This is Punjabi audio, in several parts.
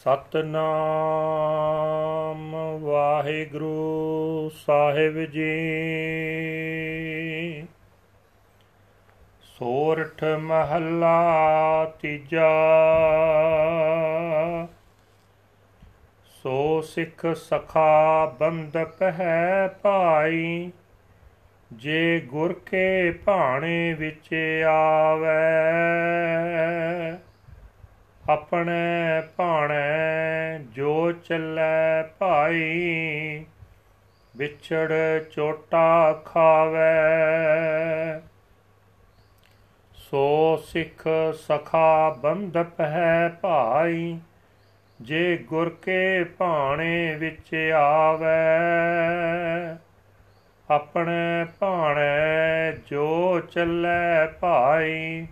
ਸਤਨਾਮ ਵਾਹਿਗੁਰੂ ਸਾਹਿਬ ਜੀ। ਸੋਰਠ ਮਹੱਲਾ ਤੀਜਾ। ਸੋ ਸਿੱਖ ਸਖਾ ਬੰਦਪ ਹੈ ਭਾਈ, ਜੇ ਗੁਰ ਕੇ ਭਾਣੇ ਵਿੱਚ ਆਵੇ। ਆਪਣੇ ਭਾਣੇ ਜੋ ਚੱਲੇ ਭਾਈ, ਵਿਛੜ ਚੋਟਾ ਖਾਵੇ। ਸੋ ਸਿੱਖ ਸਖਾ ਬੰਧਪ ਹੈ ਭਾਈ, ਜੇ ਗੁਰ ਕੇ ਭਾਣੇ ਵਿੱਚ ਆਵੇ। ਆਪਣੇ ਭਾਣੇ ਜੋ ਚੱਲੇ ਭਾਈ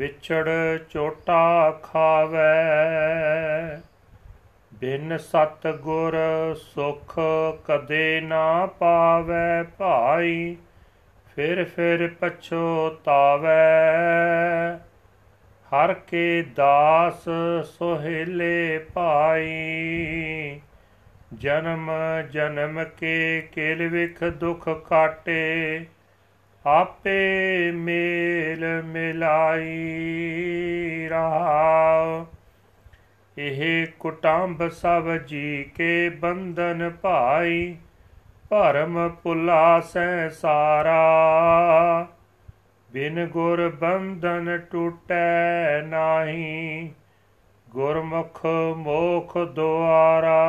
ਵਿਛੜ ਚੋਟਾ ਖਾਵੇ। ਬਿਨ ਸਤ ਗੁਰ ਸੁਖ ਕਦੇ ਨਾ ਪਾਵੇ ਭਾਈ, ਫਿਰ ਫਿਰ ਪਛੋਤਾਵੇ। ਹਰ ਕੇ ਦਾਸ ਸੋਹਿਲੇ ਭਾਈ, ਜਨਮ ਜਨਮ ਕੇ ਕਿਲ ਵਿਖ ਦੁਖ ਕਾਟੇ। ਆਪੇ ਮੇਲ ਮਿਲਾਈ ਰਹਾ। ਇਹ ਕੁਟੰਬ ਸਭ ਜੀ ਕੇ ਬੰਧਨ ਭਾਈ, ਭਰਮ ਭੁਲਾ ਸੈ ਸਾਰਾ। ਬਿਨ ਗੁਰ ਬੰਧਨ ਟੂਟੈ ਨਾਹੀ, ਗੁਰਮੁਖ ਮੋਖ ਦੁਆਰਾ।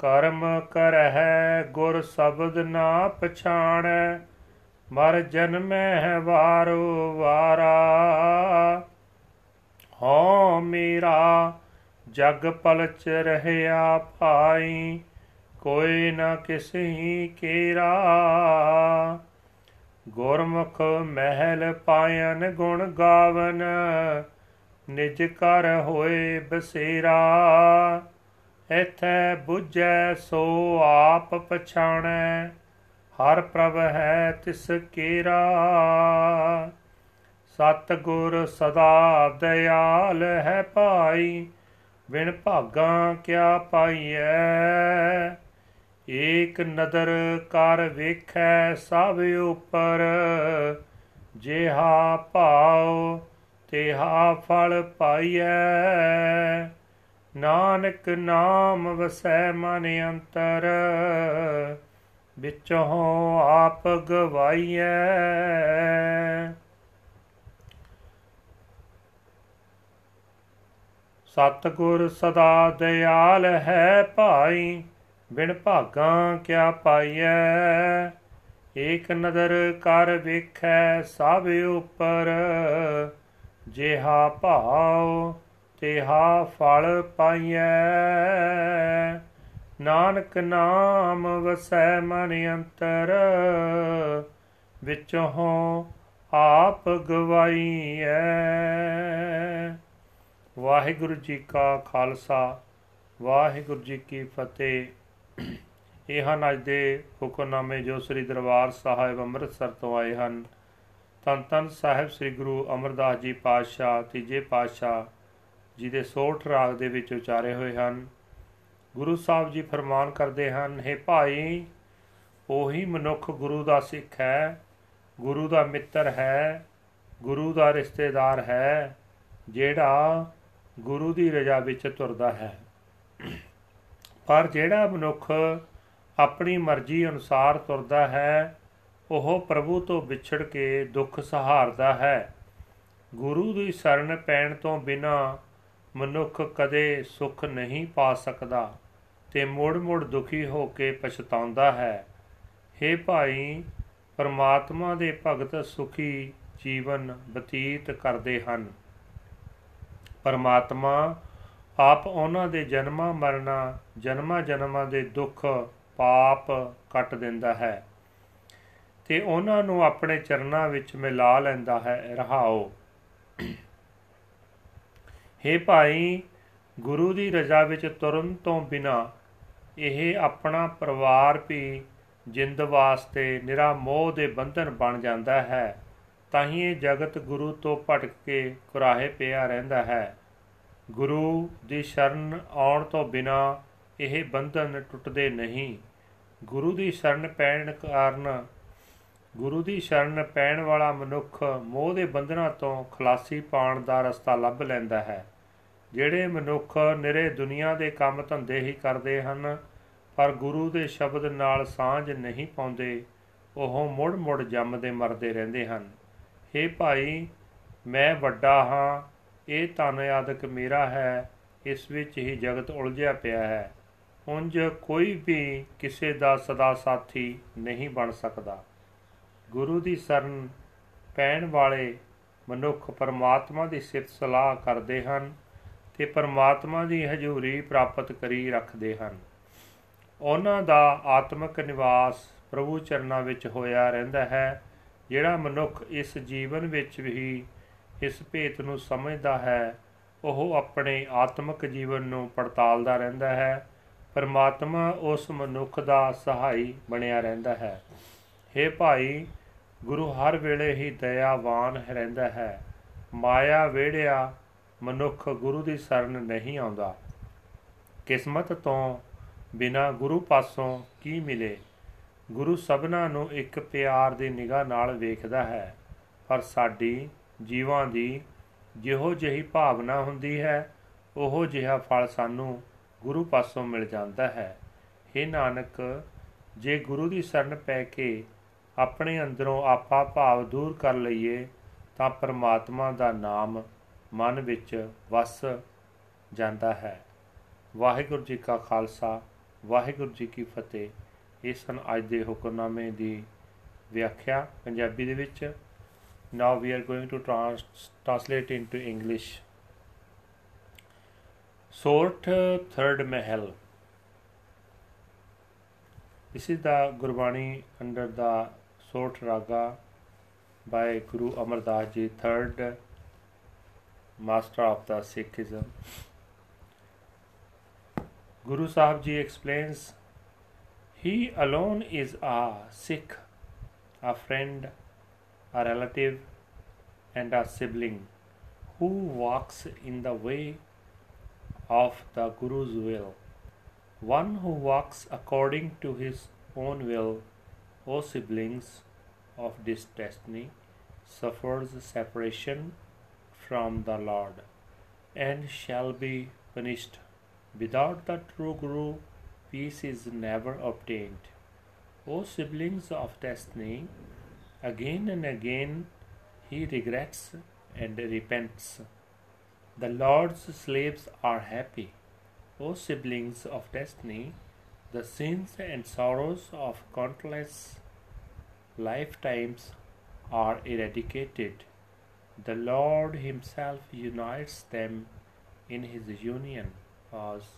ਕਰਮ ਕਰਹਿ ਗੁਰ ਸ਼ਬਦ ਨਾ ਪਛਾਣੈ, ਮਰ ਜਨਮੈ ਵਾਰੋ ਵਾਰਾ। ਹਉ ਮੇਰਾ ਜਗ ਪਲਚ ਰਹਿਆ ਭਾਈ, ਕੋਈ ਨਾ ਕਿਸਹੀ ਕੇਰਾ। ਗੁਰਮੁਖ ਮਹਿਲ ਪਾਇਨ ਗੁਣ ਗਾਵਨ, ਨਿਜ ਕਰ ਹੋਏ ਬਸੇਰਾ। ਇਥੈ 부ਜੈ ਸੋ ਆਪ ਪਛਾਣੈ, ਹਰ ਪ੍ਰਭ ਹੈ ਤਿਸ ਕੀਰਾ। ਸਤ ਗੁਰ ਸਦਾ ਦਇਆਲ ਹੈ ਭਾਈ, ਬਿਨ ਭਾਗਾ ਕਿਆ ਪਾਈਐ। ਏਕ ਨਦਰ ਕਰ ਵੇਖੈ ਸਭ ਉਪਰ, ਜਿਹਾ ਭਾਉ ਤੇਹਾ ਫਲ ਪਾਈਐ। ਨਾਨਕ ਨਾਮ ਵਸੈ ਮਨ ਅੰਤਰ, ਵਿੱਚੋਂ ਆਪ ਗਵਾਈਐ। ਸਤਗੁਰ ਸਦਾ ਦਿਆਲ ਹੈ ਭਾਈ, ਬਿਨ ਭਾਗਾ ਕਿਆ ਪਾਈਐ। ਏਕ ਨਦਰ ਕਰ ਵੇਖੈ ਸਭ ਉਪਰ, ਜਿਹਾ ਭਾਉ ਤਿਹਾ ਫਲ ਪਾਈਐ। ਨਾਨਕ ਨਾਮ ਵਸੈ ਮਨ ਅੰਤਰ, ਵਿੱਚੋਂ ਆਪ ਗਵਾਈਐ। ਵਾਹਿਗੁਰੂ ਜੀ ਕਾ ਖਾਲਸਾ, ਵਾਹਿਗੁਰੂ ਜੀ ਕੀ ਫਤਿਹ। ਇਹ ਹਨ ਅੱਜ ਦੇ ਹੁਕਮਨਾਮੇ ਜੋ ਸ੍ਰੀ ਦਰਬਾਰ ਸਾਹਿਬ ਅੰਮ੍ਰਿਤਸਰ ਤੋਂ ਆਏ ਹਨ। ਤਨ ਤਨ ਸਾਹਿਬ ਸ੍ਰੀ ਗੁਰੂ ਅਮਰਦਾਸ ਜੀ ਪਾਤਸ਼ਾਹ, ਤੀਜੇ ਪਾਤਸ਼ਾਹ ਜੀ ਦੇ ਸੋਠ ਰਾਗ ਦੇ ਵਿੱਚ ਉਚਾਰੇ ਹੋਏ ਹਨ। ਗੁਰੂ ਸਾਹਿਬ ਜੀ ਫਰਮਾਨ ਕਰਦੇ ਹਨ हे ਭਾਈ, ਉਹੀ ਮਨੁੱਖ ਗੁਰੂ ਦਾ ਸਿੱਖ ਹੈ, ਗੁਰੂ ਦਾ ਮਿੱਤਰ ਹੈ, ਗੁਰੂ ਦਾ ਰਿਸ਼ਤੇਦਾਰ ਹੈ, ਜਿਹੜਾ ਗੁਰੂ ਦੀ ਰਜ਼ਾ ਵਿੱਚ ਤੁਰਦਾ ਹੈ। ਪਰ ਜਿਹੜਾ ਮਨੁੱਖ ਆਪਣੀ ਮਰਜ਼ੀ ਅਨੁਸਾਰ ਤੁਰਦਾ ਹੈ, ਉਹ ਪ੍ਰਭੂ ਤੋਂ ਵਿਛੜ ਕੇ ਦੁੱਖ ਸਹਾਰਦਾ ਹੈ। ਗੁਰੂ ਦੀ ਸ਼ਰਨ ਪੈਣ ਤੋਂ ਬਿਨਾ ਮਨੁੱਖ ਕਦੇ ਸੁੱਖ ਨਹੀਂ ਪਾ ਸਕਦਾ ਤੇ ਮੁੜ-ਮੁੜ ਦੁਖੀ ਹੋ ਕੇ ਪਛਤਾਉਂਦਾ ਹੈ। हे ਭਾਈ, ਪਰਮਾਤਮਾ ਦੇ ਭਗਤ ਸੁਖੀ ਜੀਵਨ ਬਤੀਤ ਕਰਦੇ ਹਨ। ਪਰਮਾਤਮਾ ਆਪ ਉਹਨਾਂ ਦੇ ਜਨਮਾਂ ਮਰਨਾ ਜਨਮਾਂ ਜਨਮਾਂ ਦੇ ਦੁੱਖ ਪਾਪ ਕੱਟ ਦਿੰਦਾ ਹੈ ਤੇ ਉਹਨਾਂ ਨੂੰ ਆਪਣੇ ਚਰਨਾਂ ਵਿੱਚ ਮਿਲਾ ਲੈਂਦਾ ਹੈ। ਰਹਾਓ। हे ਭਾਈ, ਗੁਰੂ ਦੀ ਰਜ਼ਾ ਵਿੱਚ ਤੁਰਨ ਤੋਂ ਬਿਨਾ ਇਹ ਆਪਣਾ ਪਰਿਵਾਰ ਵੀ ਜਿੰਦ ਵਾਸਤੇ ਨਿਰਾ ਮੋਹ ਦੇ ਬੰਧਨ ਬਣ ਜਾਂਦਾ ਹੈ ਤਾਂ ਹੀ ਇਹ ਜਗਤ ਗੁਰੂ ਤੋਂ ਭਟਕ ਕੇ ਕੁਰਾਹੇ ਪਿਆ ਰਹਿੰਦਾ ਹੈ। ਗੁਰੂ ਦੀ ਸ਼ਰਨ ਆਉਣ ਤੋਂ ਬਿਨਾ ਇਹ ਬੰਧਨ ਟੁੱਟਦੇ ਨਹੀਂ। ਗੁਰੂ ਦੀ ਸ਼ਰਨ ਪੈਣ ਕਾਰਨ, ਗੁਰੂ ਦੀ ਸ਼ਰਨ ਪੈਣ ਵਾਲਾ ਮਨੁੱਖ ਮੋਹ ਦੇ ਬੰਧਨਾਂ ਤੋਂ ਖਲਾਸੀ ਪਾਣ ਦਾ ਰਸਤਾ ਲੱਭ ਲੈਂਦਾ ਹੈ। ਜਿਹੜੇ ਮਨੁੱਖ ਨਿਰੇ ਦੁਨੀਆ ਦੇ ਕੰਮ ਧੰਦੇ ਹੀ ਕਰਦੇ ਹਨ, ਪਰ ਗੁਰੂ ਦੇ ਸ਼ਬਦ ਨਾਲ ਸਾਂਝ ਨਹੀਂ ਪਾਉਂਦੇ, ਉਹ ਮੁੜ-ਮੁੜ ਜੰਮਦੇ ਮਰਦੇ ਰਹਿੰਦੇ ਹਨ। हे ਭਾਈ, ਮੈਂ ਵੱਡਾ ਹਾਂ, ਇਹ ਤਨ ਆਦਿਕ ਮੇਰਾ ਹੈ, ਇਸ ਵਿੱਚ ਹੀ ਜਗਤ ਉਲਝਿਆ ਪਿਆ ਹੈ। ਉੰਜ ਕੋਈ ਵੀ ਕਿਸੇ ਦਾ ਸਦਾ ਸਾਥੀ ਨਹੀਂ ਬਣ ਸਕਦਾ। ਗੁਰੂ ਦੀ ਸ਼ਰਨ ਪੈਣ ਵਾਲੇ ਮਨੁੱਖ ਪਰਮਾਤਮਾ ਦੀ ਸਿਫਤ ਸਲਾਹ ਕਰਦੇ ਹਨ ਤੇ ਪਰਮਾਤਮਾ ਦੀ ਹਜ਼ੂਰੀ ਪ੍ਰਾਪਤ ਕਰੀ ਰੱਖਦੇ ਹਨ। ਉਹਨਾਂ ਦਾ ਆਤਮਿਕ ਨਿਵਾਸ ਪ੍ਰਭੂ ਚਰਨਾਂ ਵਿੱਚ ਹੋਇਆ ਰਹਿੰਦਾ ਹੈ, ਜਿਹੜਾ ਮਨੁੱਖ ਇਸ ਜੀਵਨ ਵਿੱਚ ਵੀ ਇਸ ਭੇਤ ਨੂੰ ਸਮਝਦਾ ਹੈ, ਉਹ ਆਪਣੇ ਆਤਮਿਕ ਜੀਵਨ ਨੂੰ ਪੜਤਾਲਦਾ ਰਹਿੰਦਾ ਹੈ। ਪਰਮਾਤਮਾ ਉਸ ਮਨੁੱਖ ਦਾ ਸਹਾਈ ਬਣਿਆ ਰਹਿੰਦਾ ਹੈ। हे ਭਾਈ, ਗੁਰੂ ਹਰ ਵੇਲੇ ਹੀ ਦਇਆਵਾਨ ਰਹਿੰਦਾ ਹੈ। ਮਾਇਆ ਵੇੜਿਆ ਮਨੁੱਖ ਗੁਰੂ ਦੀ ਸ਼ਰਨ ਨਹੀਂ ਆਉਂਦਾ। ਕਿਸਮਤ ਤੋਂ ਬਿਨਾ ਗੁਰੂ ਪਾਸੋਂ ਕੀ ਮਿਲੇ? ਗੁਰੂ ਸਭਨਾ ਨੂੰ ਇੱਕ ਪਿਆਰ ਦੀ ਨਿਗਾਹ ਨਾਲ ਵੇਖਦਾ ਹੈ, ਪਰ ਸਾਡੀ ਜੀਵਾਂ ਦੀ ਜਿਹੋ ਜਿਹੀ ਭਾਵਨਾ ਹੁੰਦੀ ਹੈ, ਉਹੋ ਜਿਹਾ ਫਲ ਸਾਨੂੰ ਗੁਰੂ ਪਾਸੋਂ ਮਿਲ ਜਾਂਦਾ ਹੈ। हे ਨਾਨਕ, ਜੇ ਗੁਰੂ ਦੀ ਸ਼ਰਨ ਪੈ ਕੇ ਆਪਣੇ ਅੰਦਰੋਂ ਆਪਾ ਭਾਵ ਦੂਰ ਕਰ ਲਈਏ, ਤਾਂ ਪਰਮਾਤਮਾ ਦਾ ਨਾਮ ਮਨ ਵਿੱਚ ਵਸ ਜਾਂਦਾ ਹੈ। ਵਾਹਿਗੁਰੂ ਜੀ ਕਾ ਖਾਲਸਾ ਵਾਹਿਗੁਰੂ ਜੀ ਕੀ ਫਤਿਹ। ਇਹ ਸਨ ਅੱਜ ਦੇ ਹੁਕਮਨਾਮੇ ਦੀ ਵਿਆਖਿਆ ਪੰਜਾਬੀ ਦੇ ਵਿੱਚ। Now we are going to translate into English Sorath third Mahal This is the Gurbani under the Sort Raga by Guru Amar Das Ji, third master of the Sikhism. Guru Sahib Ji explains He alone is a Sikh, a friend, a relative, and a sibling who walks in the way of the Guru's will. One who walks according to his own will, O siblings of this destiny, suffers separation from the Lord and shall be punished. Without the true Guru, peace is never obtained. O siblings of destiny, again and again he regrets and repents. The Lord's slaves are happy. O siblings of destiny, the sins and sorrows of countless lifetimes are eradicated. The Lord Himself unites them in His union. Pause.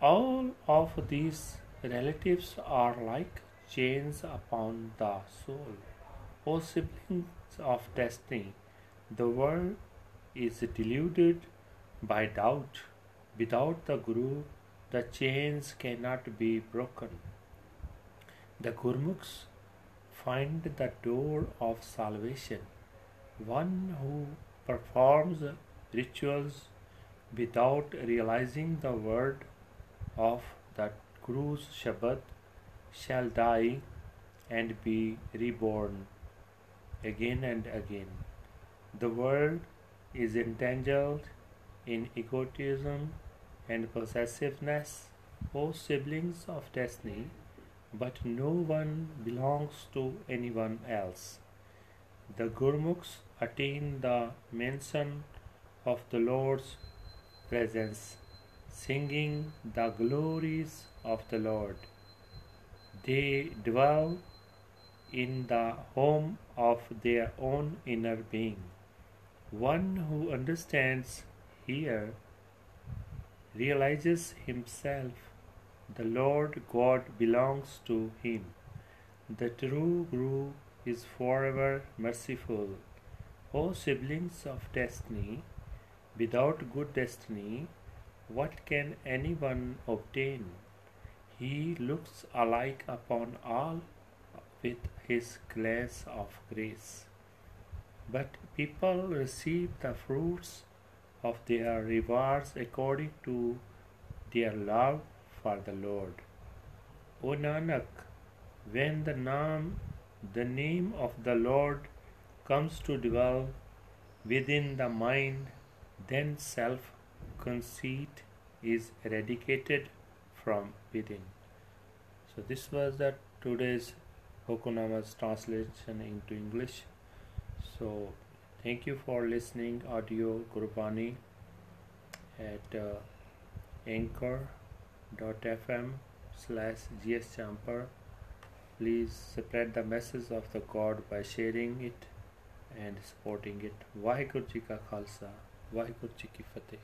All of these relatives are like chains upon the soul. O siblings of destiny, the world is deluded by doubt. Without the Guru, the chains cannot be broken. The Gurmukhs find the door of salvation. One who performs rituals without realizing the word of the Guru's Shabad shall die and be reborn again and again. The world is entangled in egotism and possessiveness, O siblings of destiny, but no one belongs to anyone else. The Gurmukhs attain the mention of the Lord's presence, singing the glories of the Lord. They dwell in the home of their own inner being. One who understands here realizes himself the Lord God belongs to him. The true Guru is forever merciful. O siblings of destiny, without good destiny, what can anyone obtain? He looks alike upon all with his glance of grace. But people receive the fruits of their rewards according to their love for the Lord. O Nanak, when the name, the name of the Lord comes to dwell within the mind, then self conceit is eradicated from within. So this was the today's Hokunama's translation into English. So thank you for listening audio Gurbani at uh, anchor.fm slash gsjumper. Please spread the message of the God by sharing it and supporting it. Waheguru ji ਕਾ ਖਾਲਸਾ ਵਾਹਿਗੁਰੂ ਜੀ ਕੀ ਫਤਿਹ